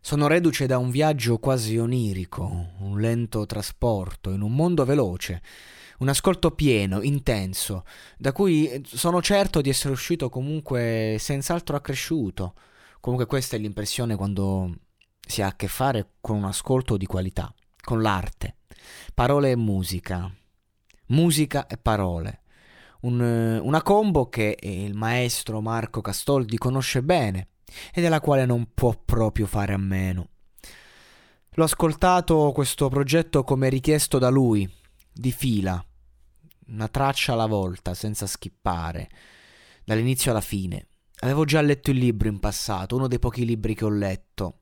Sono reduce da un viaggio quasi onirico, un lento trasporto in un mondo veloce un ascolto pieno, intenso, da cui sono certo di essere uscito comunque senz'altro accresciuto. Comunque questa è l'impressione quando si ha a che fare con un ascolto di qualità, con l'arte, parole e musica, musica e parole. Un, una combo che il maestro Marco Castoldi conosce bene e della quale non può proprio fare a meno. L'ho ascoltato questo progetto come richiesto da lui, di fila, una traccia alla volta, senza schippare, dall'inizio alla fine. Avevo già letto il libro in passato, uno dei pochi libri che ho letto,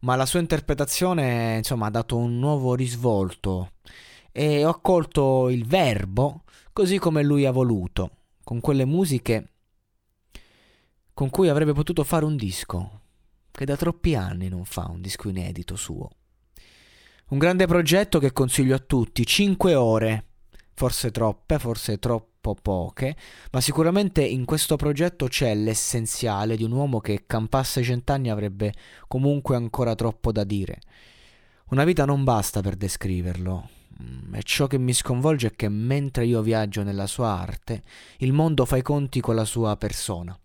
ma la sua interpretazione, insomma, ha dato un nuovo risvolto e ho accolto il verbo così come lui ha voluto, con quelle musiche con cui avrebbe potuto fare un disco, che da troppi anni non fa un disco inedito suo. Un grande progetto che consiglio a tutti, 5 ore forse troppe, forse troppo poche, ma sicuramente in questo progetto c'è l'essenziale di un uomo che campasse cent'anni avrebbe comunque ancora troppo da dire. Una vita non basta per descriverlo, mm, e ciò che mi sconvolge è che mentre io viaggio nella sua arte, il mondo fa i conti con la sua persona.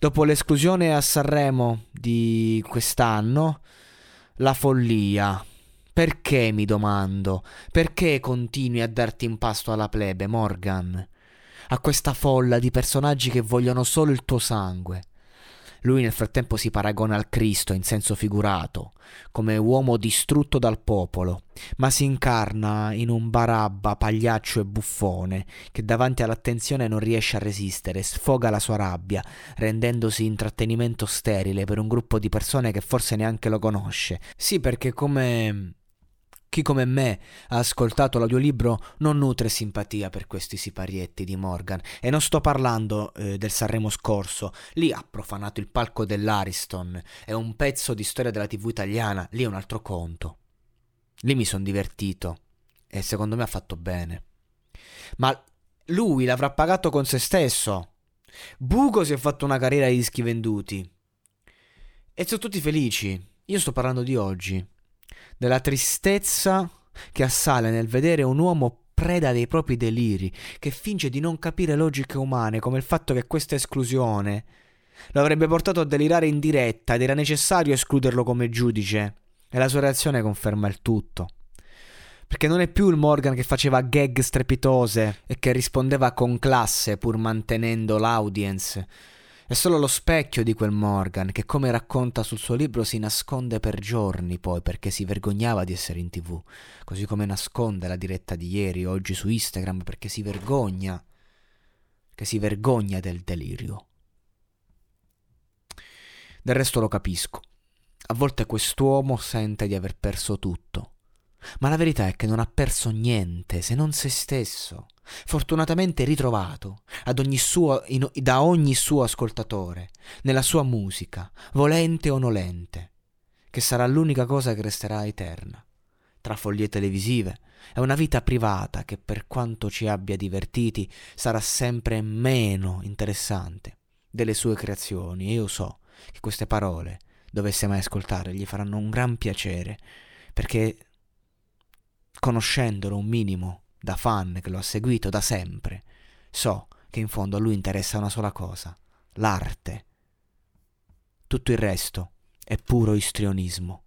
Dopo l'esclusione a Sanremo di quest'anno, la follia, perché, mi domando, perché continui a darti in pasto alla plebe, Morgan? A questa folla di personaggi che vogliono solo il tuo sangue. Lui nel frattempo si paragona al Cristo in senso figurato, come uomo distrutto dal popolo, ma si incarna in un barabba pagliaccio e buffone che davanti all'attenzione non riesce a resistere, sfoga la sua rabbia, rendendosi intrattenimento sterile per un gruppo di persone che forse neanche lo conosce. Sì, perché come chi come me ha ascoltato l'audiolibro non nutre simpatia per questi siparietti di Morgan e non sto parlando eh, del Sanremo scorso, lì ha profanato il palco dell'Ariston, è un pezzo di storia della tv italiana, lì è un altro conto. Lì mi sono divertito e secondo me ha fatto bene. Ma lui l'avrà pagato con se stesso. Buco si è fatto una carriera di dischi venduti. E sono tutti felici. Io sto parlando di oggi della tristezza che assale nel vedere un uomo preda dei propri deliri, che finge di non capire logiche umane, come il fatto che questa esclusione lo avrebbe portato a delirare in diretta ed era necessario escluderlo come giudice. E la sua reazione conferma il tutto. Perché non è più il Morgan che faceva gag strepitose e che rispondeva con classe pur mantenendo l'audience è solo lo specchio di quel Morgan che, come racconta sul suo libro, si nasconde per giorni poi perché si vergognava di essere in tv, così come nasconde la diretta di ieri, oggi su Instagram, perché si vergogna, che si vergogna del delirio. Del resto lo capisco. A volte quest'uomo sente di aver perso tutto, ma la verità è che non ha perso niente se non se stesso fortunatamente ritrovato ogni suo, in, da ogni suo ascoltatore, nella sua musica, volente o nolente, che sarà l'unica cosa che resterà eterna. Tra foglie televisive è una vita privata che per quanto ci abbia divertiti sarà sempre meno interessante delle sue creazioni e io so che queste parole, dovesse mai ascoltare, gli faranno un gran piacere, perché conoscendolo un minimo da fan che lo ha seguito da sempre, so che in fondo a lui interessa una sola cosa, l'arte. Tutto il resto è puro istrionismo.